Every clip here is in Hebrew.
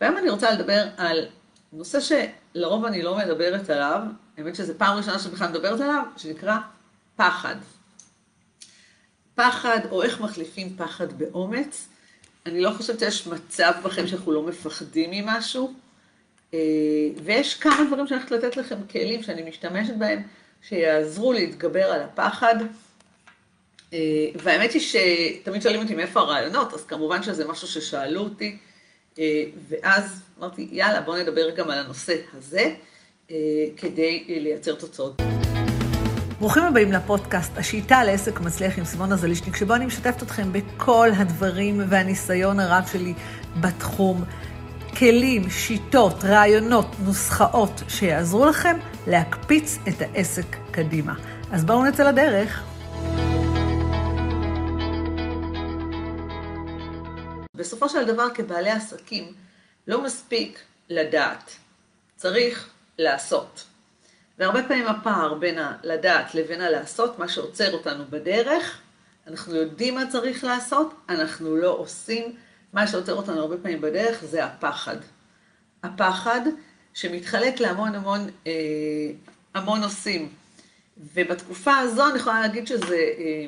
והיום אני רוצה לדבר על נושא שלרוב אני לא מדברת עליו, האמת שזו פעם ראשונה שבכלל מדברת עליו, שנקרא פחד. פחד, או איך מחליפים פחד באומץ. אני לא חושבת שיש מצב בחיים שאנחנו לא מפחדים ממשהו, אה, ויש כמה דברים שאני הולכת לתת לכם כלים שאני משתמשת בהם, שיעזרו להתגבר על הפחד. אה, והאמת היא שתמיד שואלים אותי מאיפה הרעיונות, אז כמובן שזה משהו ששאלו אותי, ואז אמרתי, יאללה, בואו נדבר גם על הנושא הזה, כדי לייצר תוצאות. ברוכים הבאים לפודקאסט, השיטה לעסק מצליח עם סימונה זלישניק, שבו אני משתפת אתכם בכל הדברים והניסיון הרב שלי בתחום. כלים, שיטות, רעיונות, נוסחאות שיעזרו לכם להקפיץ את העסק קדימה. אז בואו נצא לדרך. בסופו של דבר, כבעלי עסקים, לא מספיק לדעת, צריך לעשות. והרבה פעמים הפער בין הלדעת לבין הלעשות, מה שעוצר אותנו בדרך, אנחנו יודעים מה צריך לעשות, אנחנו לא עושים. מה שעוצר אותנו הרבה פעמים בדרך זה הפחד. הפחד שמתחלק להמון המון, אה, המון נושאים. ובתקופה הזו אני יכולה להגיד שזה, אה,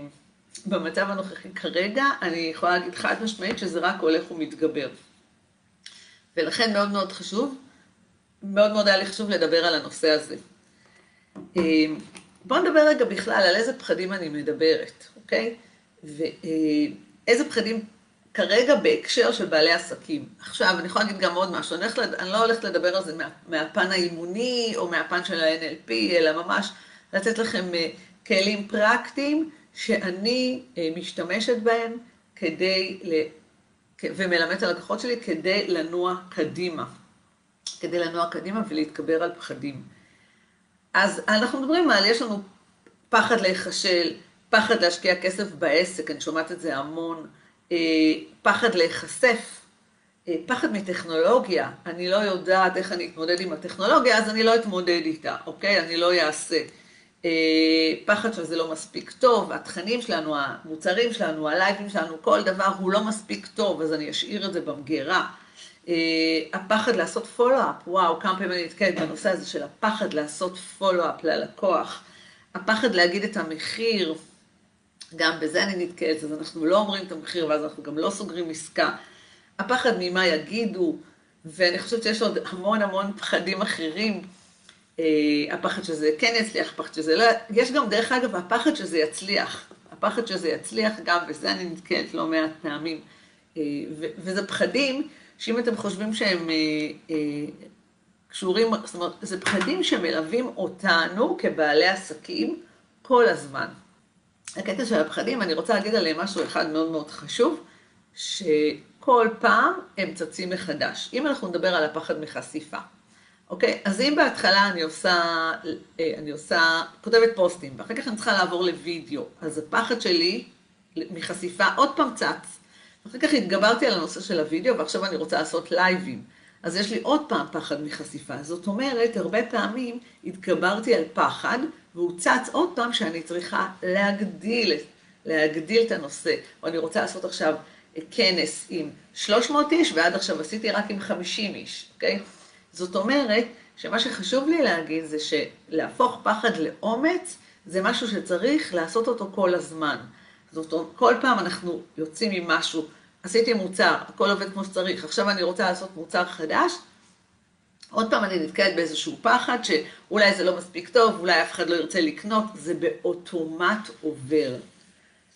במצב הנוכחי כרגע, אני יכולה להגיד חד משמעית שזה רק הולך ומתגבר. ולכן מאוד מאוד חשוב, מאוד מאוד היה לי חשוב לדבר על הנושא הזה. אה, בואו נדבר רגע בכלל על איזה פחדים אני מדברת, אוקיי? ואיזה פחדים כרגע בהקשר של בעלי עסקים. עכשיו, אני יכולה להגיד גם עוד משהו, אני, לד... אני לא הולכת לדבר על זה מה... מהפן האימוני או מהפן של ה-NLP, אלא ממש לתת לכם אה, כלים פרקטיים שאני אה, משתמשת בהם כדי. ומלמדת את הלקוחות שלי כדי לנוע קדימה. כדי לנוע קדימה ולהתגבר על פחדים. אז אנחנו מדברים על, יש לנו פחד להיכשל, פחד להשקיע כסף בעסק, אני שומעת את זה המון. אה, פחד להיחשף, אה, פחד מטכנולוגיה, אני לא יודעת איך אני אתמודד עם הטכנולוגיה, אז אני לא אתמודד איתה, אוקיי? אני לא אעשה. אה, פחד שזה לא מספיק טוב, התכנים שלנו, המוצרים שלנו, הלייבים שלנו, כל דבר הוא לא מספיק טוב, אז אני אשאיר את זה במגירה. הפחד לעשות פולו-אפ, וואו, כמה פעמים אני נתקעת בנושא הזה של הפחד לעשות פולו-אפ ללקוח. הפחד להגיד את המחיר, גם בזה אני נתקלת, אז אנחנו לא אומרים את המחיר ואז אנחנו גם לא סוגרים עסקה. הפחד ממה יגידו, ואני חושבת שיש עוד המון המון פחדים אחרים. אה, הפחד שזה כן יצליח, הפחד שזה לא... יש גם, דרך אגב, הפחד שזה יצליח. הפחד שזה יצליח, גם בזה אני נתקלת לא מעט פעמים. אה, וזה פחדים שאם אתם חושבים שהם אה, קשורים, זאת אומרת, זה פחדים שמלווים אותנו כבעלי עסקים כל הזמן. הקטע של הפחדים, אני רוצה להגיד עליהם משהו אחד מאוד מאוד חשוב, שכל פעם הם צצים מחדש. אם אנחנו נדבר על הפחד מחשיפה, אוקיי? אז אם בהתחלה אני עושה, אה, אני עושה, כותבת פוסטים, ואחר כך אני צריכה לעבור לוידאו, אז הפחד שלי מחשיפה עוד פעם צץ. אחר כך התגברתי על הנושא של הוידאו, ועכשיו אני רוצה לעשות לייבים. אז יש לי עוד פעם פחד מחשיפה. זאת אומרת, הרבה פעמים התגברתי על פחד, והוא צץ עוד פעם שאני צריכה להגדיל, להגדיל את הנושא. או אני רוצה לעשות עכשיו כנס עם 300 איש, ועד עכשיו עשיתי רק עם 50 איש, אוקיי? זאת אומרת, שמה שחשוב לי להגיד זה שלהפוך פחד לאומץ, זה משהו שצריך לעשות אותו כל הזמן. זאת אומרת, כל פעם אנחנו יוצאים עם משהו, עשיתי מוצר, הכל עובד כמו שצריך, עכשיו אני רוצה לעשות מוצר חדש, עוד פעם אני נתקעת באיזשהו פחד שאולי זה לא מספיק טוב, אולי אף אחד לא ירצה לקנות, זה באוטומט עובר.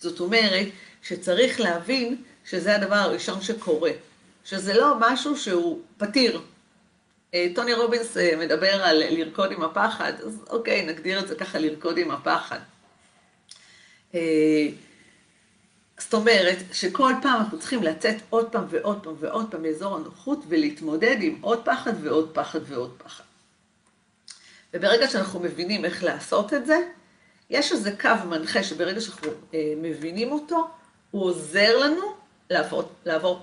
זאת אומרת שצריך להבין שזה הדבר הראשון שקורה, שזה לא משהו שהוא פתיר. אה, טוני רובינס אה, מדבר על לרקוד עם הפחד, אז אוקיי, נגדיר את זה ככה, לרקוד עם הפחד. אה, זאת אומרת שכל פעם אנחנו צריכים לצאת עוד פעם ועוד פעם ועוד פעם מאזור הנוחות ולהתמודד עם עוד פחד ועוד פחד ועוד פחד. וברגע שאנחנו מבינים איך לעשות את זה, יש איזה קו מנחה שברגע שאנחנו אה, מבינים אותו, הוא עוזר לנו לעבור, לעבור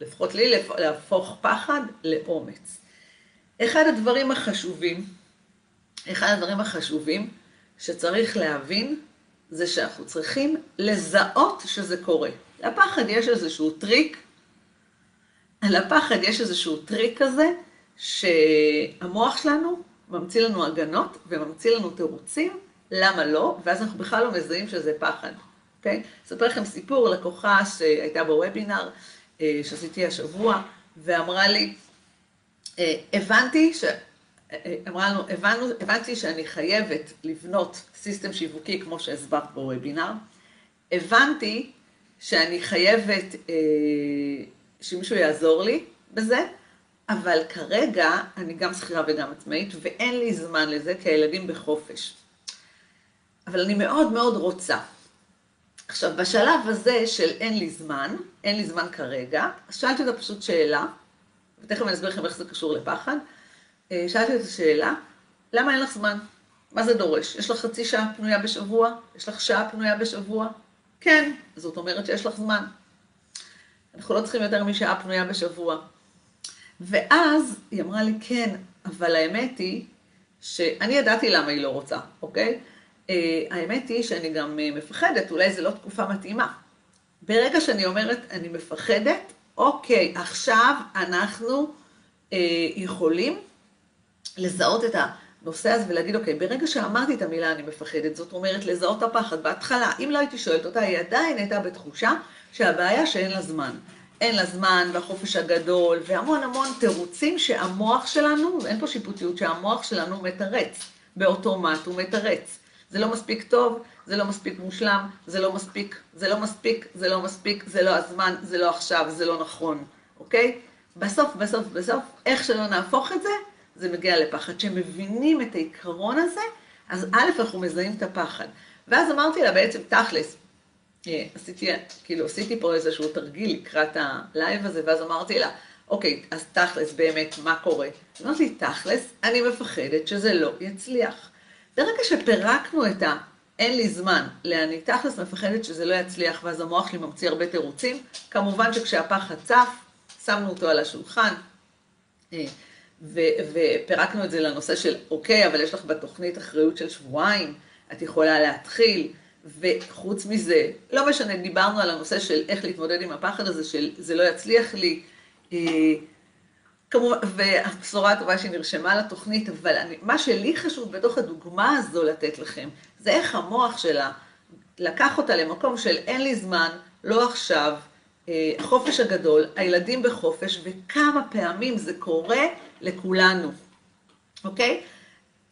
לפחות לי, להפוך פחד לאומץ. אחד הדברים החשובים, אחד הדברים החשובים שצריך להבין, זה שאנחנו צריכים לזהות שזה קורה. לפחד יש איזשהו טריק, לפחד יש איזשהו טריק כזה, שהמוח שלנו ממציא לנו הגנות וממציא לנו תירוצים, למה לא, ואז אנחנו בכלל לא מזהים שזה פחד, אוקיי? אספר לכם סיפור, לקוחה שהייתה בוובינר אה, שעשיתי השבוע, ואמרה לי, הבנתי ש... אה, אמרה לנו, הבנו, הבנתי שאני חייבת לבנות סיסטם שיווקי כמו שהסברת בוובינר, הבנתי שאני חייבת אה, שמישהו יעזור לי בזה, אבל כרגע אני גם שכירה וגם עצמאית, ואין לי זמן לזה, כי הילדים בחופש. אבל אני מאוד מאוד רוצה. עכשיו, בשלב הזה של אין לי זמן, אין לי זמן כרגע, שאלתי אותה פשוט שאלה, ותכף אני אסביר לכם איך זה קשור לפחד. אה, שאלתי אותה שאלה, למה אין לך זמן? מה זה דורש? יש לך חצי שעה פנויה בשבוע? יש לך שעה פנויה בשבוע? כן, זאת אומרת שיש לך זמן. אנחנו לא צריכים יותר משעה פנויה בשבוע. ואז היא אמרה לי, כן, אבל האמת היא שאני ידעתי למה היא לא רוצה, אוקיי? Uh, האמת היא שאני גם uh, מפחדת, אולי זו לא תקופה מתאימה. ברגע שאני אומרת, אני מפחדת, אוקיי, עכשיו אנחנו uh, יכולים לזהות את הנושא הזה ולהגיד, אוקיי, ברגע שאמרתי את המילה אני מפחדת, זאת אומרת לזהות את הפחד בהתחלה. אם לא הייתי שואלת אותה, היא עדיין הייתה בתחושה שהבעיה שאין לה זמן. אין לה זמן, והחופש הגדול, והמון המון תירוצים שהמוח שלנו, אין פה שיפוטיות, שהמוח שלנו מתרץ. באוטומט הוא מתרץ. זה לא מספיק טוב, זה לא מספיק מושלם, זה לא מספיק, זה לא מספיק, זה לא מספיק, זה לא הזמן, זה לא עכשיו, זה לא נכון, אוקיי? בסוף, בסוף, בסוף, איך שלא נהפוך את זה, זה מגיע לפחד. כשמבינים את העיקרון הזה, אז א', אנחנו מזהים את הפחד. ואז אמרתי לה בעצם, תכלס, אה, עשיתי, כאילו, עשיתי פה איזשהו תרגיל לקראת הלייב הזה, ואז אמרתי לה, אוקיי, אז תכלס, באמת, מה קורה? אמרתי תכלס, אני מפחדת שזה לא יצליח. ברגע שפירקנו את ה... אין לי זמן, לאני תכלס מפחדת שזה לא יצליח, ואז המוח שלי ממציא הרבה תירוצים. כמובן שכשהפחד צף, שמנו אותו על השולחן, אה, ופירקנו את זה לנושא של, אוקיי, אבל יש לך בתוכנית אחריות של שבועיים, את יכולה להתחיל, וחוץ מזה, לא משנה, דיברנו על הנושא של איך להתמודד עם הפחד הזה, של זה לא יצליח לי, אה, כמובן, והבשורה הטובה שנרשמה לתוכנית, אבל אני, מה שלי חשוב בתוך הדוגמה הזו לתת לכם, זה איך המוח שלה לקח אותה למקום של אין לי זמן, לא עכשיו, אה, החופש הגדול, הילדים בחופש, וכמה פעמים זה קורה לכולנו, אוקיי?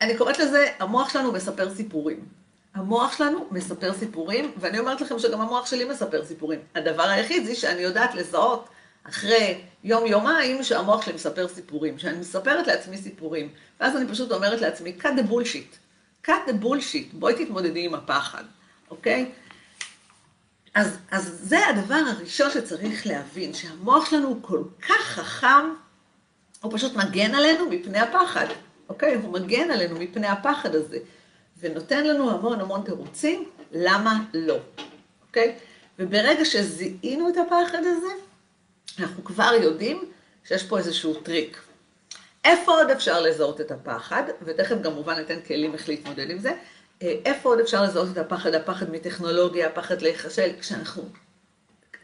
אני קוראת לזה, המוח שלנו מספר סיפורים. המוח שלנו מספר סיפורים, ואני אומרת לכם שגם המוח שלי מספר סיפורים. הדבר היחיד זה שאני יודעת לזהות אחרי יום-יומיים שהמוח שלי מספר סיפורים, שאני מספרת לעצמי סיפורים, ואז אני פשוט אומרת לעצמי, cut the bullshit, cut the bullshit, בואי תתמודדי עם הפחד, אוקיי? אז, אז זה הדבר הראשון שצריך להבין, שהמוח שלנו הוא כל כך חכם, הוא פשוט מגן עלינו מפני הפחד, אוקיי? הוא מגן עלינו מפני הפחד הזה. ונותן לנו המון המון תירוצים למה לא, אוקיי? וברגע שזיהינו את הפחד הזה, אנחנו כבר יודעים שיש פה איזשהו טריק. איפה עוד אפשר לזהות את הפחד, ותכף כמובן ניתן כלים איך להתמודד עם זה, איפה עוד אפשר לזהות את הפחד, הפחד מטכנולוגיה, הפחד להיכשל, כשאנחנו,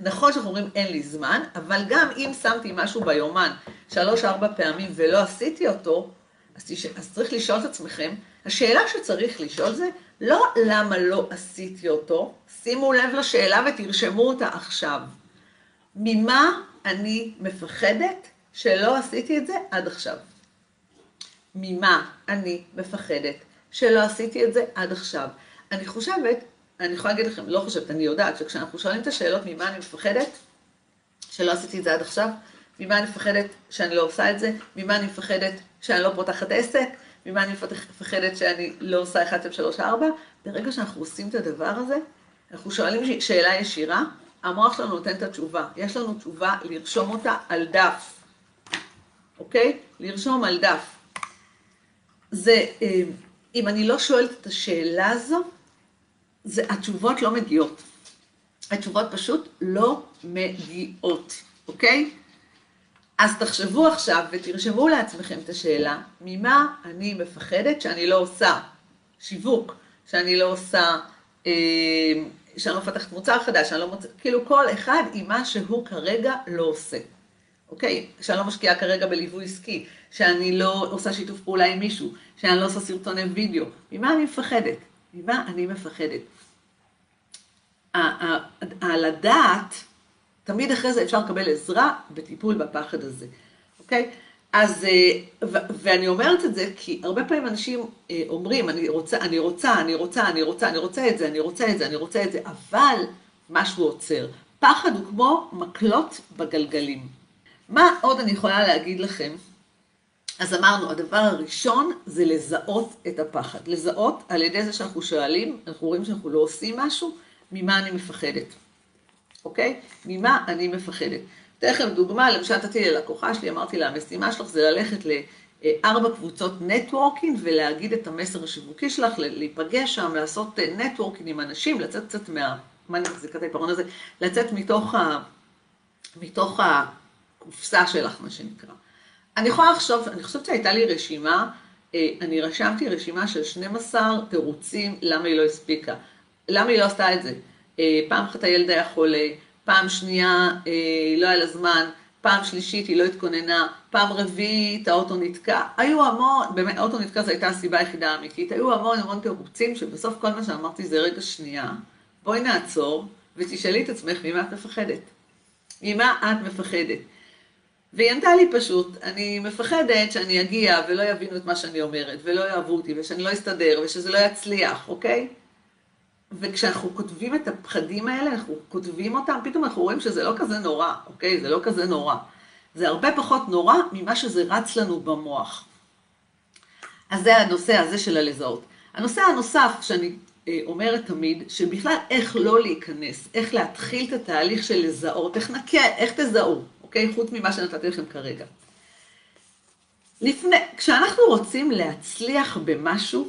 נכון שאנחנו אומרים אין לי זמן, אבל גם אם שמתי משהו ביומן שלוש-ארבע פעמים ולא עשיתי אותו, אז, תש... אז צריך לשאול את עצמכם, השאלה שצריך לשאול זה לא למה לא עשיתי אותו, שימו לב לשאלה ותרשמו אותה עכשיו. ממה אני מפחדת שלא עשיתי את זה עד עכשיו? ממה אני מפחדת שלא עשיתי את זה עד עכשיו? אני חושבת, אני יכולה להגיד לכם, לא חושבת, אני יודעת שכשאנחנו שואלים את השאלות ממה אני מפחדת שלא עשיתי את זה עד עכשיו, ממה אני מפחדת שאני לא עושה את זה, ממה אני מפחדת שאני לא פותחת עסק, ממה אני מפחדת שאני לא עושה 1, 2, 3, 4, ברגע שאנחנו עושים את הדבר הזה, אנחנו שואלים שאלה ישירה, המוח שלנו נותן את התשובה. יש לנו תשובה לרשום אותה על דף, אוקיי? לרשום על דף. זה, אה, אם אני לא שואלת את השאלה הזו, זה, התשובות לא מגיעות. התשובות פשוט לא מגיעות, אוקיי? אז תחשבו עכשיו ותרשמו לעצמכם את השאלה, ממה אני מפחדת שאני לא עושה שיווק, שאני לא עושה, אה, שאני לא מפתחת מוצר חדש, שאני לא מוצא, כאילו כל אחד עם מה שהוא כרגע לא עושה, אוקיי? שאני לא משקיעה כרגע בליווי עסקי, שאני לא עושה שיתוף פעולה עם מישהו, שאני לא עושה סרטוני וידאו. ממה אני מפחדת? ממה אני מפחדת? על הדעת, תמיד אחרי זה אפשר לקבל עזרה בטיפול בפחד הזה, אוקיי? אז, אה, ואני אומרת את זה כי הרבה פעמים אנשים אה, אומרים, אני רוצה, אני רוצה, אני רוצה, אני רוצה, אני רוצה את זה, אני רוצה את זה, אני רוצה את זה, אבל משהו עוצר. פחד הוא כמו מקלות בגלגלים. מה עוד אני יכולה להגיד לכם? אז אמרנו, הדבר הראשון זה לזהות את הפחד. לזהות על ידי זה שאנחנו שואלים, אנחנו רואים שאנחנו לא עושים משהו, ממה אני מפחדת, אוקיי? ממה אני מפחדת. אתן לכם דוגמה, למשל נתתי ללקוחה שלי, אמרתי לה, המשימה שלך זה ללכת לארבע קבוצות נטוורקינג ולהגיד את המסר השיווקי שלך, להיפגש שם, לעשות נטוורקינג עם אנשים, לצאת קצת מה... מה אני מחזיקה את העיפרון הזה? לצאת מתוך, ה, מתוך הקופסה שלך, מה שנקרא. אני יכולה לחשוב, אני חושבת שהייתה לי רשימה, אה, אני רשמתי רשימה של 12 תירוצים למה היא לא הספיקה. למה היא לא עשתה את זה? אה, פעם אחת הילד היה חולה, פעם שנייה אה, לא היה לה זמן, פעם שלישית היא לא התכוננה, פעם רביעית האוטו נתקע. היו המון, באמת, האוטו נתקע זו הייתה הסיבה היחידה האמיתית, היו המון המון תירוצים שבסוף כל מה שאמרתי זה רגע שנייה, בואי נעצור ותשאלי את עצמך ממה את מפחדת. ממה את מפחדת? והיא ענתה לי פשוט, אני מפחדת שאני אגיע ולא יבינו את מה שאני אומרת, ולא יאהבו אותי, ושאני לא אסתדר, ושזה לא יצליח, אוקיי? וכשאנחנו כותבים את הפחדים האלה, אנחנו כותבים אותם, פתאום אנחנו רואים שזה לא כזה נורא, אוקיי? זה לא כזה נורא. זה הרבה פחות נורא ממה שזה רץ לנו במוח. אז זה הנושא הזה של הלזהות. הנושא הנוסף שאני אה, אומרת תמיד, שבכלל איך לא להיכנס, איך להתחיל את התהליך של לזהות, איך נקה, איך תזהו, אוקיי? חוץ ממה שנתתי לכם כרגע. לפני, כשאנחנו רוצים להצליח במשהו,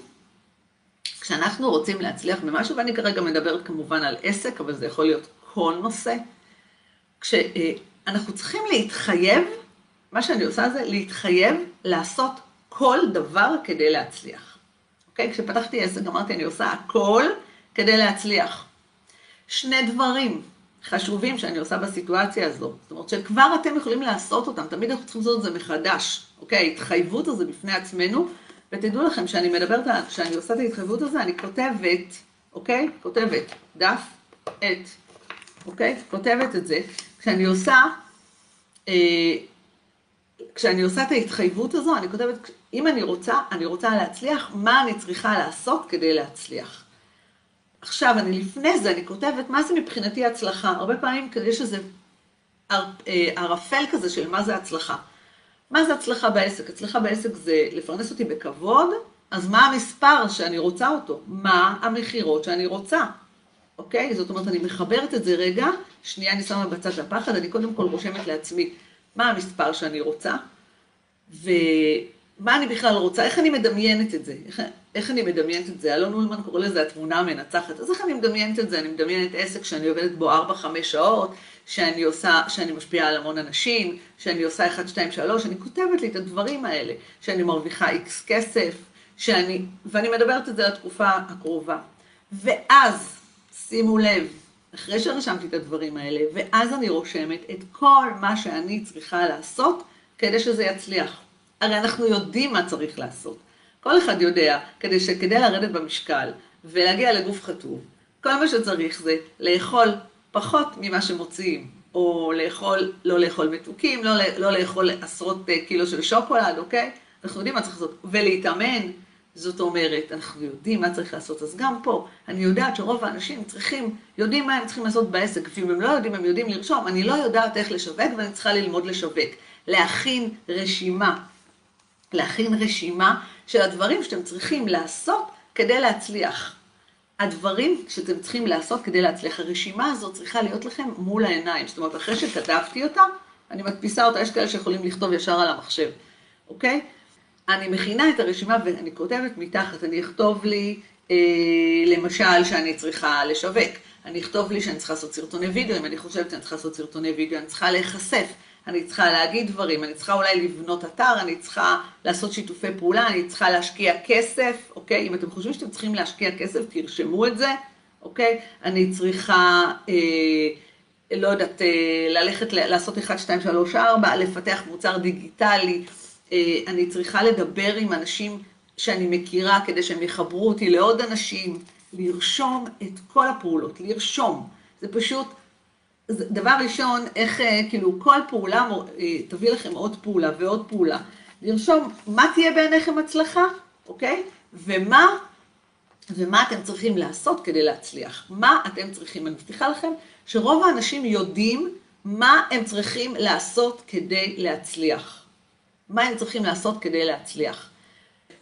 כשאנחנו רוצים להצליח במשהו, ואני כרגע מדברת כמובן על עסק, אבל זה יכול להיות כל נושא, כשאנחנו צריכים להתחייב, מה שאני עושה זה להתחייב לעשות כל דבר כדי להצליח. אוקיי? כשפתחתי עסק אמרתי, אני עושה הכל כדי להצליח. שני דברים חשובים שאני עושה בסיטואציה הזו, זאת אומרת שכבר אתם יכולים לעשות אותם, תמיד אנחנו צריכים לעשות את זה מחדש, אוקיי? ההתחייבות הזו בפני עצמנו, ותדעו לכם, כשאני מדברת, כשאני עושה את ההתחייבות הזו, אני כותבת, אוקיי? כותבת, דף, את, אוקיי? כותבת את זה. כשאני עושה, אה, כשאני עושה את ההתחייבות הזו, אני כותבת, אם אני רוצה, אני רוצה להצליח, מה אני צריכה לעשות כדי להצליח. עכשיו, אני לפני זה, אני כותבת, מה זה מבחינתי הצלחה? הרבה פעמים יש איזה אה, ערפל כזה של מה זה הצלחה. מה זה הצלחה בעסק? הצלחה בעסק זה לפרנס אותי בכבוד, אז מה המספר שאני רוצה אותו? מה המכירות שאני רוצה? אוקיי? זאת אומרת, אני מחברת את זה רגע, שנייה אני שמה בצד הפחד, אני קודם כל רושמת לעצמי מה המספר שאני רוצה, ומה אני בכלל רוצה, איך אני מדמיינת את זה, איך, איך אני מדמיינת את זה, אלון אולמן קורא לזה התמונה המנצחת, אז איך אני מדמיינת את זה, אני מדמיינת עסק שאני עובדת בו 4-5 שעות, שאני עושה, שאני משפיעה על המון אנשים, שאני עושה 1, 2, 3, אני כותבת לי את הדברים האלה, שאני מרוויחה איקס כסף, שאני, ואני מדברת את זה לתקופה הקרובה. ואז, שימו לב, אחרי שרשמתי את הדברים האלה, ואז אני רושמת את כל מה שאני צריכה לעשות כדי שזה יצליח. הרי אנחנו יודעים מה צריך לעשות. כל אחד יודע, כדי שכדי לרדת במשקל ולהגיע לגוף חטוב, כל מה שצריך זה לאכול פחות ממה שמוציאים, או לאכול, לא לאכול מתוקים, לא, לא לאכול עשרות אה, קילו של שוקולד, אוקיי? אנחנו יודעים מה צריך לעשות. ולהתאמן, זאת אומרת, אנחנו יודעים מה צריך לעשות. אז גם פה, אני יודעת שרוב האנשים צריכים, יודעים מה הם צריכים לעשות בעסק, ואם הם לא יודעים, הם יודעים לרשום. אני לא יודעת איך לשווק ואני צריכה ללמוד לשווק. להכין רשימה. להכין רשימה של הדברים שאתם צריכים לעשות כדי להצליח. הדברים שאתם צריכים לעשות כדי להצליח, הרשימה הזאת צריכה להיות לכם מול העיניים. זאת אומרת, אחרי שכתבתי אותה, אני מדפיסה אותה, יש כאלה שיכולים לכתוב ישר על המחשב, אוקיי? אני מכינה את הרשימה ואני כותבת מתחת, אני אכתוב לי, אה, למשל, שאני צריכה לשווק. אני אכתוב לי שאני צריכה לעשות סרטוני וידאו, אם אני חושבת שאני צריכה לעשות סרטוני וידאו, אני צריכה להיחשף. אני צריכה להגיד דברים, אני צריכה אולי לבנות אתר, אני צריכה לעשות שיתופי פעולה, אני צריכה להשקיע כסף, אוקיי? אם אתם חושבים שאתם צריכים להשקיע כסף, תרשמו את זה, אוקיי? אני צריכה אה, לא יודעת, אה, ללכת לעשות 1, 2, 3, 4, לפתח מוצר דיגיטלי, אה, אני צריכה לדבר עם אנשים שאני מכירה כדי שהם יחברו אותי לעוד אנשים, לרשום את כל הפעולות, לרשום. זה פשוט, זה, דבר ראשון, איך אה, כאילו כל פעולה תביא לכם עוד פעולה ועוד פעולה. לרשום מה תהיה בעיניכם הצלחה, אוקיי? ומה, ומה אתם צריכים לעשות כדי להצליח. מה אתם צריכים. אני מבטיחה לכם שרוב האנשים יודעים מה הם צריכים לעשות כדי להצליח. מה הם צריכים לעשות כדי להצליח.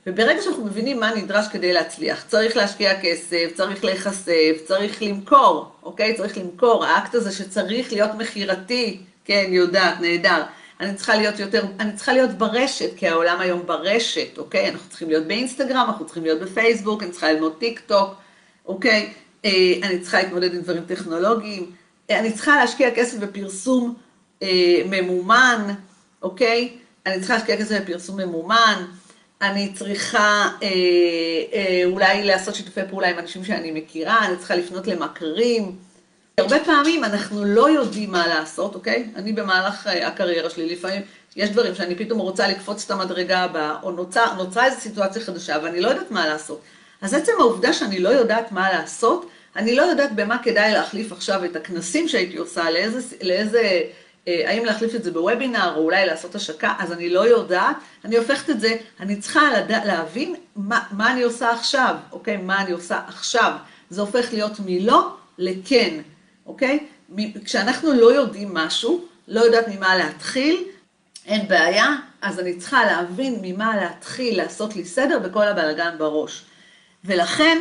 וברגע שאנחנו מבינים מה נדרש כדי להצליח, צריך להשקיע כסף, צריך להיחשף, צריך למכור, אוקיי? צריך למכור, האקט הזה שצריך להיות מכירתי, כן, יודעת, נהדר. אני צריכה להיות יותר, אני צריכה להיות ברשת, כי העולם היום ברשת, אוקיי? אנחנו צריכים להיות באינסטגרם, אנחנו צריכים להיות בפייסבוק, אני צריכה ללמוד טיק טוק, אוקיי? אה, אני צריכה להתמודד עם דברים טכנולוגיים, אה, אני צריכה להשקיע כסף בפרסום אה, ממומן, אוקיי? אני צריכה להשקיע כסף בפרסום ממומן, אני צריכה אה, אה, אולי לעשות שיתופי פעולה עם אנשים שאני מכירה, אני צריכה לפנות למכרים. הרבה פעמים אנחנו לא יודעים מה לעשות, אוקיי? אני במהלך אה, הקריירה שלי, לפעמים יש דברים שאני פתאום רוצה לקפוץ את המדרגה הבאה, או נוצר, נוצרה איזו סיטואציה חדשה ואני לא יודעת מה לעשות. אז עצם העובדה שאני לא יודעת מה לעשות, אני לא יודעת במה כדאי להחליף עכשיו את הכנסים שהייתי עושה, לאיזה, לאיזה האם להחליף את זה בוובינר, או אולי לעשות השקה, אז אני לא יודעת, אני הופכת את זה, אני צריכה לדע, להבין מה, מה אני עושה עכשיו, אוקיי? מה אני עושה עכשיו. זה הופך להיות מלא לכן, אוקיי? כשאנחנו לא יודעים משהו, לא יודעת ממה להתחיל, אין בעיה, אז אני צריכה להבין ממה להתחיל לעשות לי סדר בכל הבלגן בראש. ולכן,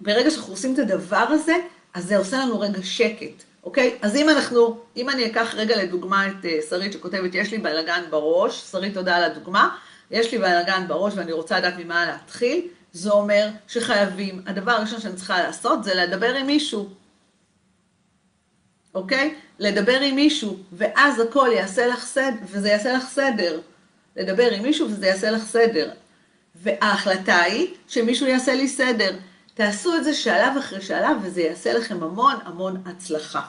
ברגע שאנחנו עושים את הדבר הזה, אז זה עושה לנו רגע שקט. אוקיי? אז אם אנחנו, אם אני אקח רגע לדוגמה את אה, שרית שכותבת, יש לי בלאגן בראש, שרית תודה על הדוגמה, יש לי בלאגן בראש ואני רוצה לדעת ממה להתחיל, זה אומר שחייבים, הדבר הראשון שאני צריכה לעשות זה לדבר עם מישהו, אוקיי? לדבר עם מישהו, ואז הכל יעשה לך סדר, וזה יעשה לך סדר. לדבר עם מישהו וזה יעשה לך סדר. וההחלטה היא שמישהו יעשה לי סדר. תעשו את זה שלב אחרי שלב, וזה יעשה לכם המון המון הצלחה.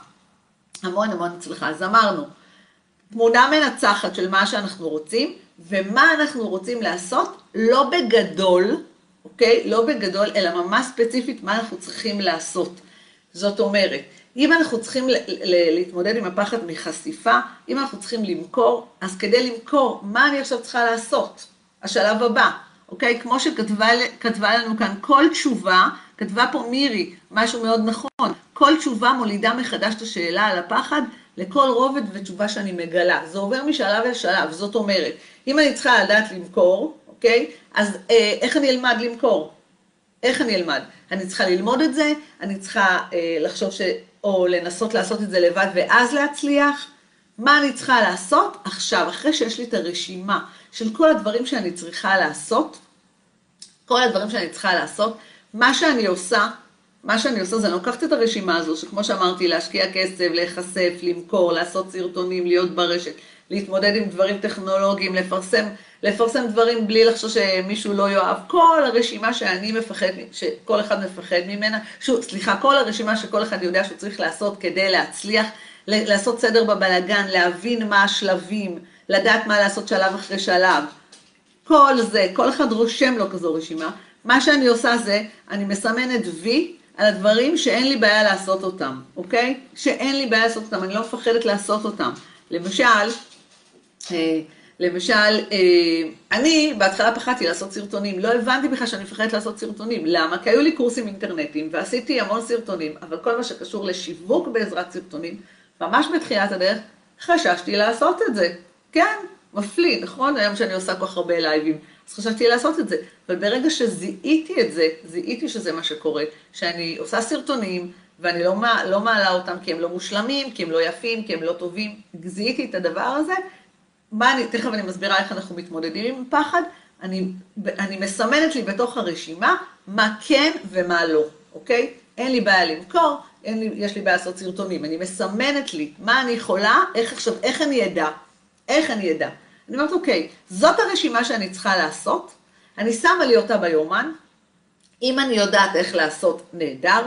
המון המון הצלחה. אז אמרנו, תמונה מנצחת של מה שאנחנו רוצים, ומה אנחנו רוצים לעשות, לא בגדול, אוקיי? לא בגדול, אלא ממש ספציפית מה אנחנו צריכים לעשות. זאת אומרת, אם אנחנו צריכים להתמודד עם הפחד מחשיפה, אם אנחנו צריכים למכור, אז כדי למכור, מה אני עכשיו צריכה לעשות? השלב הבא, אוקיי? כמו שכתבה לנו כאן, כל תשובה, כתבה פה מירי משהו מאוד נכון, כל תשובה מולידה מחדש את השאלה על הפחד לכל רובד ותשובה שאני מגלה. זה עובר משלב לשלב, זאת אומרת, אם אני צריכה לדעת למכור, אוקיי? אז אה, איך אני אלמד למכור? איך אני אלמד? אני צריכה ללמוד את זה, אני צריכה אה, לחשוב ש... או לנסות לעשות את זה לבד ואז להצליח. מה אני צריכה לעשות עכשיו, אחרי שיש לי את הרשימה של כל הדברים שאני צריכה לעשות, כל הדברים שאני צריכה לעשות, מה שאני עושה, מה שאני עושה זה אני לוקחת את הרשימה הזו, שכמו שאמרתי, להשקיע כסף, להיחשף, למכור, לעשות סרטונים, להיות ברשת, להתמודד עם דברים טכנולוגיים, לפרסם, לפרסם דברים בלי לחשוב שמישהו לא יאהב, כל הרשימה שאני מפחד, שכל אחד מפחד ממנה, שוב, סליחה, כל הרשימה שכל אחד יודע שהוא צריך לעשות כדי להצליח, לעשות סדר בבלגן, להבין מה השלבים, לדעת מה לעשות שלב אחרי שלב. כל זה, כל אחד רושם לו כזו רשימה. מה שאני עושה זה, אני מסמנת וי על הדברים שאין לי בעיה לעשות אותם, אוקיי? שאין לי בעיה לעשות אותם, אני לא מפחדת לעשות אותם. למשל, אה, למשל, אה, אני בהתחלה פחדתי לעשות סרטונים, לא הבנתי בכלל שאני מפחדת לעשות סרטונים. למה? כי היו לי קורסים אינטרנטיים ועשיתי המון סרטונים, אבל כל מה שקשור לשיווק בעזרת סרטונים, ממש בתחילת הדרך, חששתי לעשות את זה. כן, מפליא, נכון? היום שאני עושה כל כך הרבה לייבים. אז חשבתי לעשות את זה. אבל ברגע שזיהיתי את זה, זיהיתי שזה מה שקורה, שאני עושה סרטונים, ואני לא, לא מעלה אותם כי הם לא מושלמים, כי הם לא יפים, כי הם לא טובים, זיהיתי את הדבר הזה, מה אני, תכף אני מסבירה איך אנחנו מתמודדים עם פחד, אני, אני מסמנת לי בתוך הרשימה מה כן ומה לא, אוקיי? אין לי בעיה למכור, אין לי, יש לי בעיה לעשות סרטונים, אני מסמנת לי מה אני יכולה, איך עכשיו, איך אני אדע, איך אני אדע. אני אומרת, אוקיי, זאת הרשימה שאני צריכה לעשות, אני שמה לי אותה ביומן, אם אני יודעת איך לעשות, נהדר,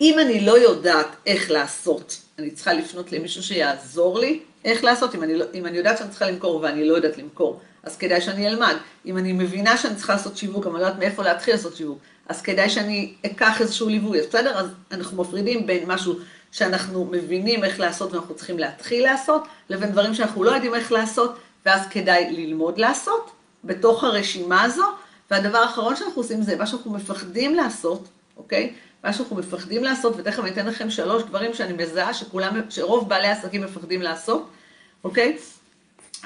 אם אני לא יודעת איך לעשות, אני צריכה לפנות למישהו שיעזור לי איך לעשות, אם אני, לא, אם אני יודעת שאני צריכה למכור ואני לא יודעת למכור, אז כדאי שאני אלמד. אם אני מבינה שאני צריכה לעשות שיווק, אבל אני לא יודעת מאיפה להתחיל לעשות שיווק, אז כדאי שאני אקח איזשהו ליווי, אז בסדר? אז אנחנו מפרידים בין משהו שאנחנו מבינים איך לעשות ואנחנו צריכים להתחיל לעשות, לבין דברים שאנחנו לא יודעים איך לעשות, ואז כדאי ללמוד לעשות בתוך הרשימה הזו. והדבר האחרון שאנחנו עושים זה מה שאנחנו מפחדים לעשות, אוקיי? מה שאנחנו מפחדים לעשות, ותכף אני אתן לכם שלוש דברים שאני מזהה שכולם, שרוב בעלי עסקים מפחדים לעשות, אוקיי?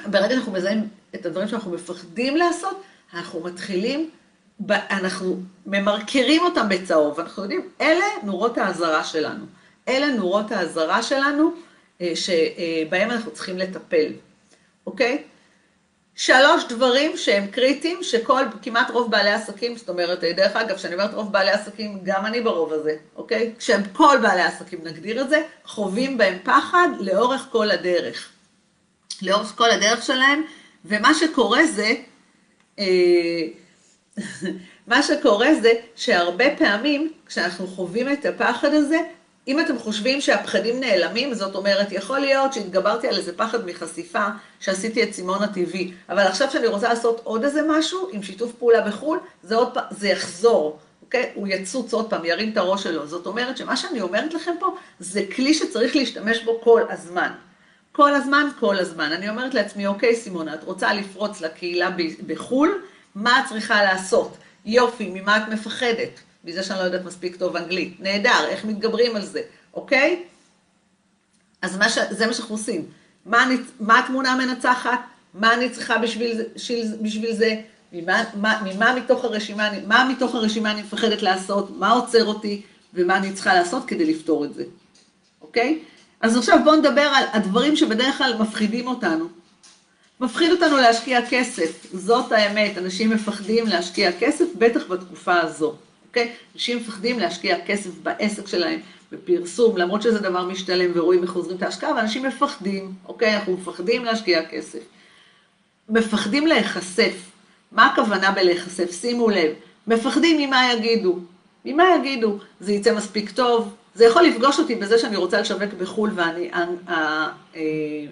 ברגע שאנחנו מזהים את הדברים שאנחנו מפחדים לעשות, אנחנו מתחילים, אנחנו ממרקרים אותם בצהוב, אנחנו יודעים, אלה נורות האזהרה שלנו. אלה נורות האזהרה שלנו, אה, שבהם אנחנו צריכים לטפל, אוקיי? שלוש דברים שהם קריטיים, שכל, כמעט רוב בעלי עסקים, זאת אומרת, דרך אגב, כשאני אומרת רוב בעלי עסקים, גם אני ברוב הזה, אוקיי? כשהם כל בעלי עסקים, נגדיר את זה, חווים בהם פחד לאורך כל הדרך. לאורך כל הדרך שלהם, ומה שקורה זה, אה, מה שקורה זה שהרבה פעמים, כשאנחנו חווים את הפחד הזה, אם אתם חושבים שהפחדים נעלמים, זאת אומרת, יכול להיות שהתגברתי על איזה פחד מחשיפה, שעשיתי את סימון הטבעי, אבל עכשיו שאני רוצה לעשות עוד איזה משהו עם שיתוף פעולה בחו"ל, זה עוד פעם, זה יחזור, אוקיי? הוא יצוץ עוד פעם, ירים את הראש שלו. זאת אומרת שמה שאני אומרת לכם פה, זה כלי שצריך להשתמש בו כל הזמן. כל הזמן, כל הזמן. אני אומרת לעצמי, אוקיי, סימונה, את רוצה לפרוץ לקהילה בחו"ל, מה את צריכה לעשות? יופי, ממה את מפחדת? מזה שאני לא יודעת מספיק טוב אנגלית. נהדר, איך מתגברים על זה, אוקיי? אז מה ש... זה מה שאנחנו עושים. מה, אני... מה התמונה המנצחת? מה אני צריכה בשביל זה? בשביל זה? ממה, מה, ממה מתוך הרשימה, מה מתוך הרשימה אני מפחדת לעשות? מה עוצר אותי? ומה אני צריכה לעשות כדי לפתור את זה, אוקיי? אז עכשיו בואו נדבר על הדברים שבדרך כלל מפחידים אותנו. מפחיד אותנו להשקיע כסף, זאת האמת, אנשים מפחדים להשקיע כסף, בטח בתקופה הזו. אוקיי? אנשים מפחדים להשקיע כסף בעסק שלהם, בפרסום, למרות שזה דבר משתלם ורואים איך חוזרים את ההשקעה, ואנשים מפחדים, אוקיי? אנחנו מפחדים להשקיע כסף. מפחדים להיחשף. מה הכוונה בלהיחשף? שימו לב, מפחדים ממה יגידו. ממה יגידו? זה יצא מספיק טוב? זה יכול לפגוש אותי בזה שאני רוצה לשווק בחו"ל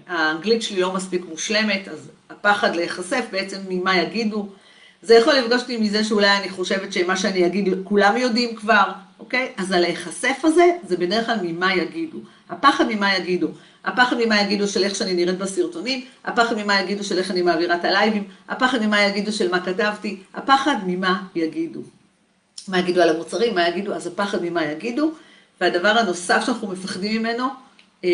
והאנגלית שלי לא מספיק מושלמת, אז הפחד להיחשף בעצם ממה יגידו. זה יכול לפגוש אותי מזה שאולי אני חושבת שמה שאני אגיד כולם יודעים כבר, אוקיי? אז הלהיחשף הזה, זה בדרך כלל ממה יגידו. הפחד ממה יגידו. הפחד ממה יגידו של איך שאני נראית בסרטונים, הפחד ממה יגידו של איך אני מעבירה את הלייבים, הפחד ממה יגידו של מה כתבתי, הפחד ממה יגידו. מה יגידו על המוצרים, מה יגידו, אז הפחד ממה יגידו. והדבר הנוסף שאנחנו מפחדים ממנו, אה,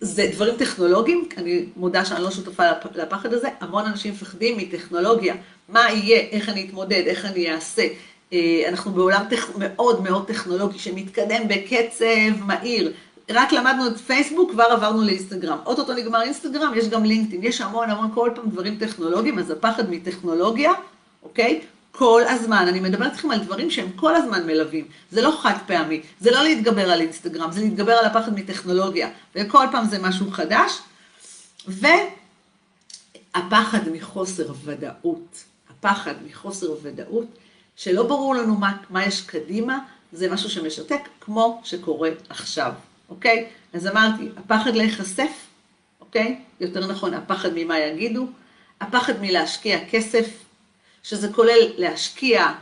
זה דברים טכנולוגיים, אני מודה שאני לא שותפה לפחד הזה, המון אנשים מפחדים מטכנולוגיה, מה יהיה, איך אני אתמודד, איך אני אעשה. אה, אנחנו בעולם טכ... מאוד מאוד טכנולוגי שמתקדם בקצב מהיר. רק למדנו את פייסבוק, כבר עברנו לאינסטגרם. אוטוטו נגמר אינסטגרם, יש גם לינקדאין, יש המון המון כל פעם דברים טכנולוגיים, אז הפחד מטכנולוגיה, אוקיי? כל הזמן. אני מדברת איתכם על דברים שהם כל הזמן מלווים. זה לא חד פעמי, זה לא להתגבר על אינסטגרם, זה להתגבר על הפחד מטכנולוגיה. וכל פעם זה משהו חדש. והפחד מחוסר ודאות. הפחד מחוסר ודאות, שלא ברור לנו מה, מה יש קדימה, זה משהו שמשתק, כמו שקורה עכשיו, אוקיי? אז אמרתי, הפחד להיחשף, אוקיי? יותר נכון, הפחד ממה יגידו, הפחד מלהשקיע כסף, שזה כולל להשקיע,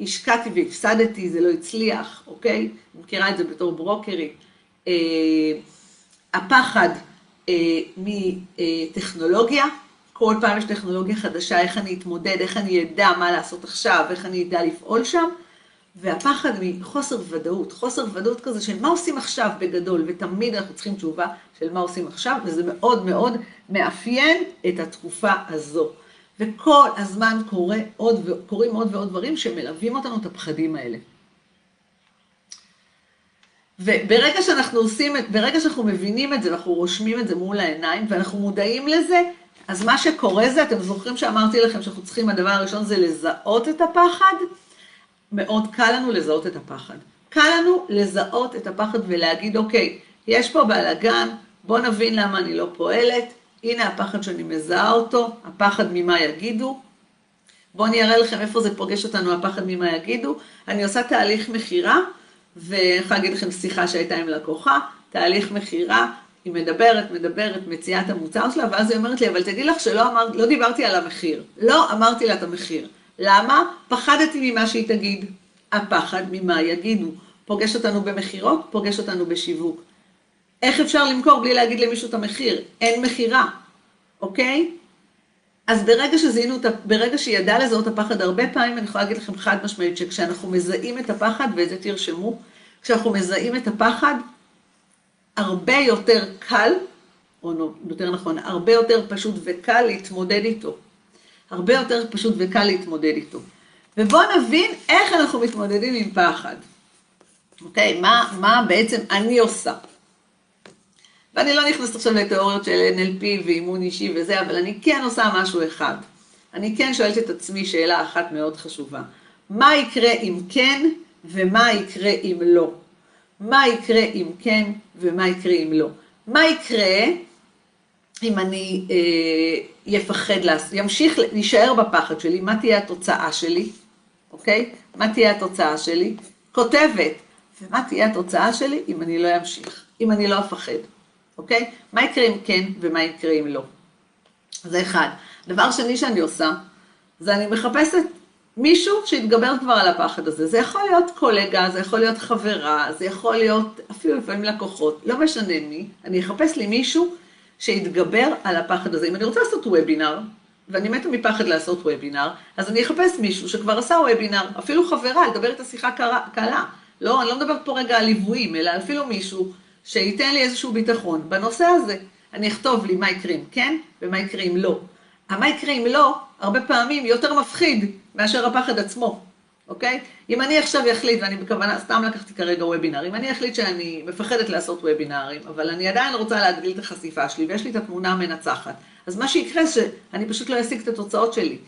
השקעתי והפסדתי, זה לא הצליח, אוקיי? מכירה את זה בתור ברוקרית. אה, הפחד אה, מטכנולוגיה, כל פעם יש טכנולוגיה חדשה, איך אני אתמודד, איך אני אדע מה לעשות עכשיו, איך אני אדע לפעול שם, והפחד מחוסר ודאות, חוסר ודאות כזה של מה עושים עכשיו בגדול, ותמיד אנחנו צריכים תשובה של מה עושים עכשיו, וזה מאוד מאוד מאפיין את התקופה הזו. וכל הזמן קורה עוד, קורים עוד ועוד דברים שמלווים אותנו את הפחדים האלה. וברגע שאנחנו עושים, ברגע שאנחנו מבינים את זה ואנחנו רושמים את זה מול העיניים ואנחנו מודעים לזה, אז מה שקורה זה, אתם זוכרים שאמרתי לכם שאנחנו צריכים, הדבר הראשון זה לזהות את הפחד? מאוד קל לנו לזהות את הפחד. קל לנו לזהות את הפחד ולהגיד, אוקיי, יש פה בלאגן, בואו נבין למה אני לא פועלת, הנה הפחד שאני מזהה אותו, הפחד ממה יגידו. בואו אני אראה לכם איפה זה פוגש אותנו, הפחד ממה יגידו. אני עושה תהליך מכירה, ואני יכולה להגיד לכם שיחה שהייתה עם לקוחה, תהליך מכירה, היא מדברת, מדברת, מציעה את המוצר שלה, ואז היא אומרת לי, אבל תדעי לך שלא אמר, לא דיברתי על המחיר. לא אמרתי לה את המחיר. למה? פחדתי ממה שהיא תגיד. הפחד ממה יגידו. פוגש אותנו במכירות, פוגש אותנו בשיווק. איך אפשר למכור בלי להגיד למישהו את המחיר? אין מכירה, אוקיי? אז ברגע שזיהינו, ברגע שהיא ידעה לזהות את הפחד, הרבה פעמים אני יכולה להגיד לכם חד משמעית, שכשאנחנו מזהים את הפחד, ואת זה תרשמו, כשאנחנו מזהים את הפחד, הרבה יותר קל, או יותר נכון, הרבה יותר פשוט וקל להתמודד איתו. הרבה יותר פשוט וקל להתמודד איתו. ובואו נבין איך אנחנו מתמודדים עם פחד. אוקיי, מה, מה בעצם אני עושה. ואני לא נכנסת עכשיו לתיאוריות של NLP ואימון אישי וזה, אבל אני כן עושה משהו אחד. אני כן שואלת את עצמי שאלה אחת מאוד חשובה. מה יקרה אם כן ומה יקרה אם לא? מה יקרה אם כן ומה יקרה אם לא? מה יקרה אם אני אה, יפחד, ימשיך, להישאר בפחד שלי, מה תהיה התוצאה שלי, אוקיי? מה תהיה התוצאה שלי? כותבת, ומה תהיה התוצאה שלי אם אני לא אמשיך, אם אני לא אפחד, אוקיי? מה יקרה אם כן ומה יקרה אם לא? זה אחד. דבר שני שאני עושה, זה אני מחפשת מישהו שיתגבר כבר על הפחד הזה. זה יכול להיות קולגה, זה יכול להיות חברה, זה יכול להיות אפילו לפעמים לקוחות, לא משנה מי, אני אחפש לי מישהו שיתגבר על הפחד הזה. אם אני רוצה לעשות וובינר, ואני מתה מפחד לעשות וובינר, אז אני אחפש מישהו שכבר עשה וובינר, אפילו חברה, לדבר איתה שיחה קלה. לא, אני לא מדברת פה רגע על ליוויים, אלא אפילו מישהו שייתן לי איזשהו ביטחון בנושא הזה. אני אכתוב לי מה יקרה אם כן, ומה יקרה אם לא. המה יקרה אם לא, הרבה פעמים יותר מפחיד מאשר הפחד עצמו, אוקיי? אם אני עכשיו אחליט, ואני בכוונה, סתם לקחתי כרגע וובינר, אם אני אחליט שאני מפחדת לעשות וובינרים, אבל אני עדיין רוצה להגדיל את החשיפה שלי, ויש לי את התמונה המנצחת, אז מה שיקרה שאני פשוט לא אשיג את התוצאות שלי.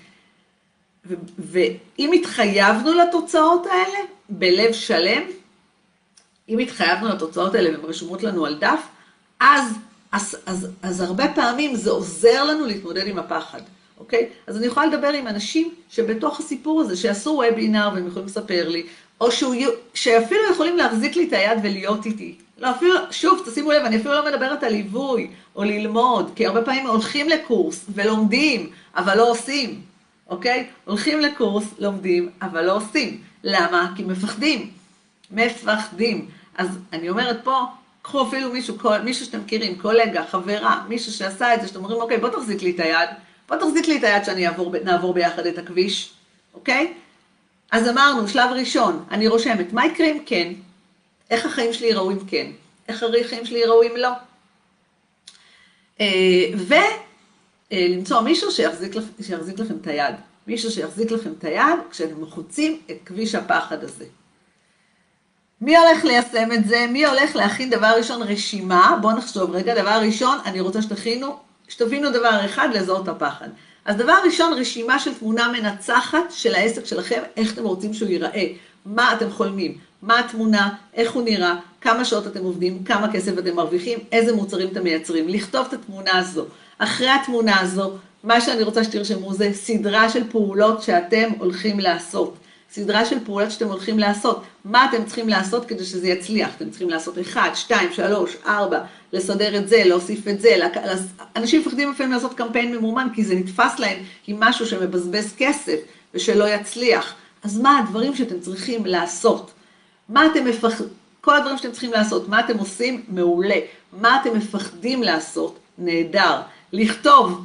ואם התחייבנו לתוצאות האלה, בלב שלם, אם התחייבנו לתוצאות האלה והן רשומות לנו על דף, אז, אז, אז, אז הרבה פעמים זה עוזר לנו להתמודד עם הפחד. אוקיי? אז אני יכולה לדבר עם אנשים שבתוך הסיפור הזה, שעשו וובינר והם יכולים לספר לי, או שהוא, שאפילו יכולים להחזיק לי את היד ולהיות איתי. לא, אפילו, שוב, תשימו לב, אני אפילו לא מדברת על ליווי או ללמוד, כי הרבה פעמים הולכים לקורס ולומדים, אבל לא עושים, אוקיי? הולכים לקורס, לומדים, אבל לא עושים. למה? כי מפחדים. מפחדים. אז אני אומרת פה, קחו אפילו מישהו, כל, מישהו שאתם מכירים, קולגה, חברה, מישהו שעשה את זה, שאתם אומרים, אוקיי, בוא תחזיק לי את היד, בוא תחזיק לי את היד שאני אעבור, נעבור ביחד את הכביש, אוקיי? אז אמרנו, שלב ראשון, אני רושמת, מה יקרה אם כן? איך החיים שלי ייראו אם כן? איך החיים שלי ייראו אם לא? אה, ולמצוא מישהו שיחזיק. שיחזיק לכם את היד. מישהו שיחזיק לכם את היד כשאתם מחוצים את כביש הפחד הזה. מי הולך ליישם את זה? מי הולך להכין דבר ראשון רשימה? בואו נחשוב רגע, דבר ראשון, אני רוצה שתכינו שתבינו דבר אחד, לזהות הפחד. אז דבר ראשון, רשימה של תמונה מנצחת של העסק שלכם, איך אתם רוצים שהוא ייראה, מה אתם חולמים, מה התמונה, איך הוא נראה, כמה שעות אתם עובדים, כמה כסף אתם מרוויחים, איזה מוצרים אתם מייצרים, לכתוב את התמונה הזו. אחרי התמונה הזו, מה שאני רוצה שתרשמו זה סדרה של פעולות שאתם הולכים לעשות. סדרה של פעולות שאתם הולכים לעשות. מה אתם צריכים לעשות כדי שזה יצליח? אתם צריכים לעשות 1, 2, 3, 4, לסדר את זה, להוסיף את זה. אנשים מפחדים לפעמים לעשות קמפיין ממומן, כי זה נתפס להם עם משהו שמבזבז כסף ושלא יצליח. אז מה הדברים שאתם צריכים לעשות? מה אתם מפחדים? כל הדברים שאתם צריכים לעשות, מה אתם עושים? מעולה. מה אתם מפחדים לעשות? נהדר. לכתוב,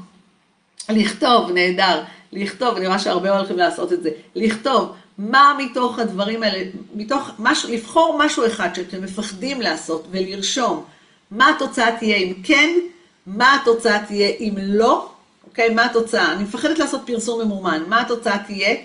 לכתוב, נהדר. לכתוב, אני רואה שהרבה הולכים לעשות את זה. לכתוב מה מתוך הדברים האלה, מתוך משהו, לבחור משהו אחד שאתם מפחדים לעשות ולרשום מה התוצאה תהיה אם כן, מה התוצאה תהיה אם לא, אוקיי? מה התוצאה? אני מפחדת לעשות פרסום ממומן, מה התוצאה תהיה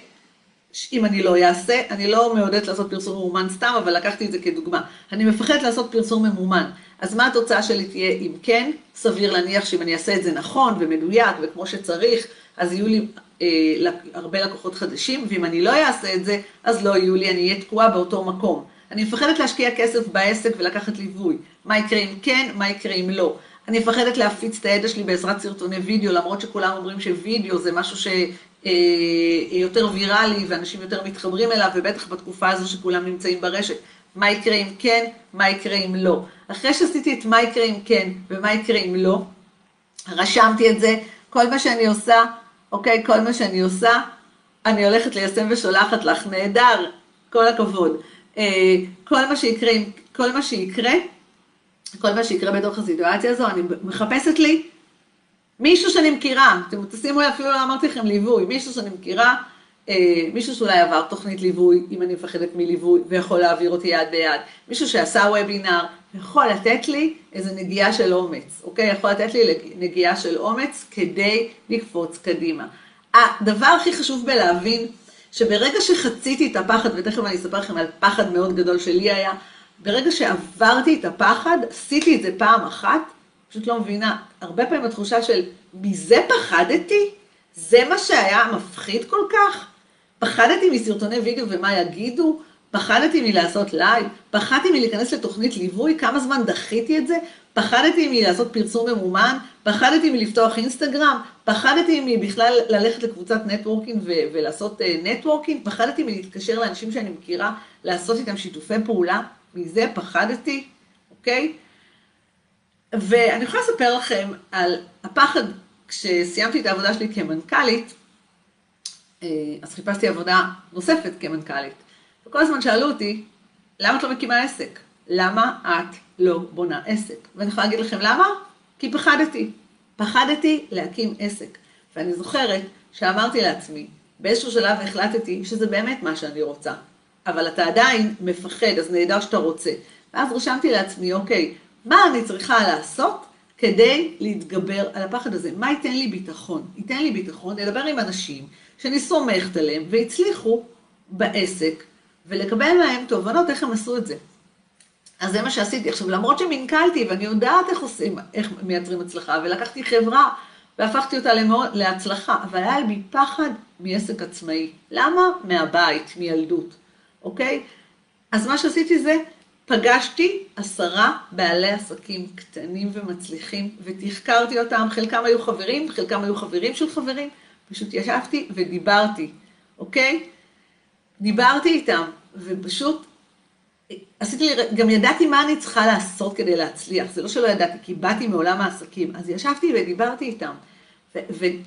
אם אני לא אעשה? אני לא מעודדת לעשות פרסום ממומן סתם, אבל לקחתי את זה כדוגמה. אני מפחדת לעשות פרסום ממומן, אז מה התוצאה שלי תהיה אם כן? סביר להניח שאם אני אעשה את זה נכון ומדויק וכמו שצריך, אז יהיו לי אה, הרבה לקוחות חדשים, ואם אני לא אעשה את זה, אז לא יהיו לי, אני אהיה תקועה באותו מקום. אני מפחדת להשקיע כסף בעסק ולקחת ליווי. מה יקרה אם כן, מה יקרה אם לא. אני מפחדת להפיץ את הידע שלי בעזרת סרטוני וידאו, למרות שכולם אומרים שווידאו זה משהו שיותר אה, ויראלי ואנשים יותר מתחברים אליו, ובטח בתקופה הזו שכולם נמצאים ברשת. מה יקרה אם כן, מה יקרה אם לא. אחרי שעשיתי את מה יקרה אם כן ומה יקרה אם לא, רשמתי את זה, כל מה שאני עושה, אוקיי, כל מה שאני עושה, אני הולכת ליישם ושולחת לך, נהדר, כל הכבוד. אה, כל מה שיקרה, כל מה שיקרה, כל מה שיקרה בתוך הסיטואציה הזו, אני מחפשת לי מישהו שאני מכירה, אתם תשימו לב, אפילו לא אמרתי לכם ליווי, מישהו שאני מכירה, אה, מישהו שאולי עבר תוכנית ליווי, אם אני מפחדת מליווי, ויכול להעביר אותי יד ביד, מישהו שעשה וובינר, יכול לתת לי איזו נגיעה של אומץ, אוקיי? יכול לתת לי נגיעה של אומץ כדי לקפוץ קדימה. הדבר הכי חשוב בלהבין, שברגע שחציתי את הפחד, ותכף אני אספר לכם על פחד מאוד גדול שלי היה, ברגע שעברתי את הפחד, עשיתי את זה פעם אחת, פשוט לא מבינה, הרבה פעמים התחושה של מזה פחדתי? זה מה שהיה מפחיד כל כך? פחדתי מסרטוני וידאו ומה יגידו? פחדתי מלעשות לייב? פחדתי מלהיכנס לתוכנית ליווי? כמה זמן דחיתי את זה? פחדתי מלעשות פרסום ממומן? פחדתי מלפתוח אינסטגרם? פחדתי מבכלל ללכת לקבוצת נטוורקינג ו- ולעשות uh? פחדתי מלהתקשר לאנשים שאני מכירה, לעשות איתם שיתופי פעולה? מזה פחדתי, אוקיי? ואני יכולה לספר לכם על הפחד, כשסיימתי את העבודה שלי כמנכ"לית, אה, אז חיפשתי עבודה נוספת כמנכ"לית. וכל הזמן שאלו אותי, למה את לא מקימה עסק? למה את לא בונה עסק? ואני יכולה להגיד לכם למה? כי פחדתי. פחדתי להקים עסק. ואני זוכרת שאמרתי לעצמי, באיזשהו שלב החלטתי שזה באמת מה שאני רוצה. אבל אתה עדיין מפחד, אז נהדר שאתה רוצה. ואז רשמתי לעצמי, אוקיי, מה אני צריכה לעשות כדי להתגבר על הפחד הזה? מה ייתן לי ביטחון? ייתן לי ביטחון לדבר עם אנשים שאני סומכת עליהם והצליחו בעסק ולקבל מהם תובנות איך הם עשו את זה. אז זה מה שעשיתי. עכשיו, למרות שמנכלתי ואני יודעת איך עושים, איך מייצרים הצלחה, ולקחתי חברה והפכתי אותה למאוד, להצלחה, אבל היה לי פחד מעסק עצמאי. למה? מהבית, מילדות, אוקיי? אז מה שעשיתי זה פגשתי עשרה בעלי עסקים קטנים ומצליחים, ותחקרתי אותם, חלקם היו חברים, חלקם היו חברים של חברים, פשוט ישבתי ודיברתי, אוקיי? דיברתי איתם, ופשוט עשיתי, גם ידעתי מה אני צריכה לעשות כדי להצליח, זה לא שלא ידעתי, כי באתי מעולם העסקים, אז ישבתי ודיברתי איתם,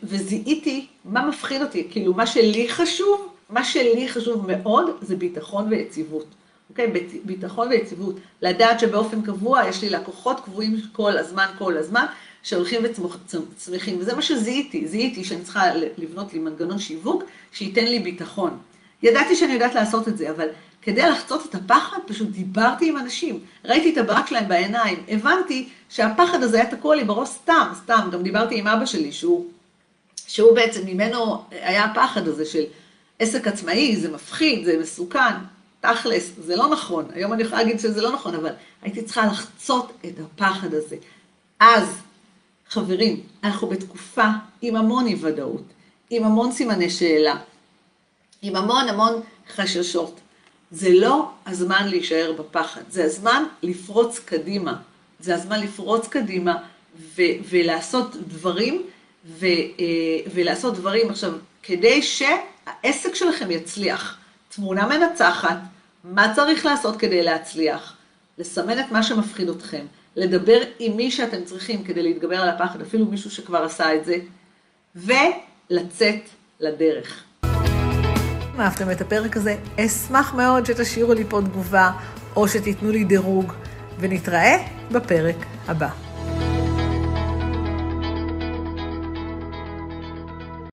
וזיהיתי מה מפחיד אותי, כאילו מה שלי חשוב, מה שלי חשוב מאוד זה ביטחון ויציבות. אוקיי? ביטחון ויציבות. לדעת שבאופן קבוע יש לי לקוחות קבועים כל הזמן, כל הזמן, שהולכים וצמחים. וזה מה שזיהיתי, זיהיתי שאני צריכה לבנות לי מנגנון שיווק שייתן לי ביטחון. ידעתי שאני יודעת לעשות את זה, אבל כדי לחצות את הפחד, פשוט דיברתי עם אנשים. ראיתי את הברק שלהם בעיניים, הבנתי שהפחד הזה היה תקוע לי בראש סתם, סתם. גם דיברתי עם אבא שלי, שהוא, שהוא בעצם, ממנו היה הפחד הזה של עסק עצמאי, זה מפחיד, זה מסוכן. תכלס, זה לא נכון, היום אני יכולה להגיד שזה לא נכון, אבל הייתי צריכה לחצות את הפחד הזה. אז, חברים, אנחנו בתקופה עם המון אי ודאות, עם המון סימני שאלה, עם המון המון חששות. זה לא הזמן להישאר בפחד, זה הזמן לפרוץ קדימה. זה הזמן לפרוץ קדימה ו- ולעשות דברים, ו- אה, ולעשות דברים עכשיו, כדי שהעסק שלכם יצליח. תמונה מנצחת, מה צריך לעשות כדי להצליח, לסמן את מה שמפחיד אתכם, לדבר עם מי שאתם צריכים כדי להתגבר על הפחד, אפילו מישהו שכבר עשה את זה, ולצאת לדרך. אם אהבתם את הפרק הזה, אשמח מאוד שתשאירו לי פה תגובה, או שתיתנו לי דירוג, ונתראה בפרק הבא.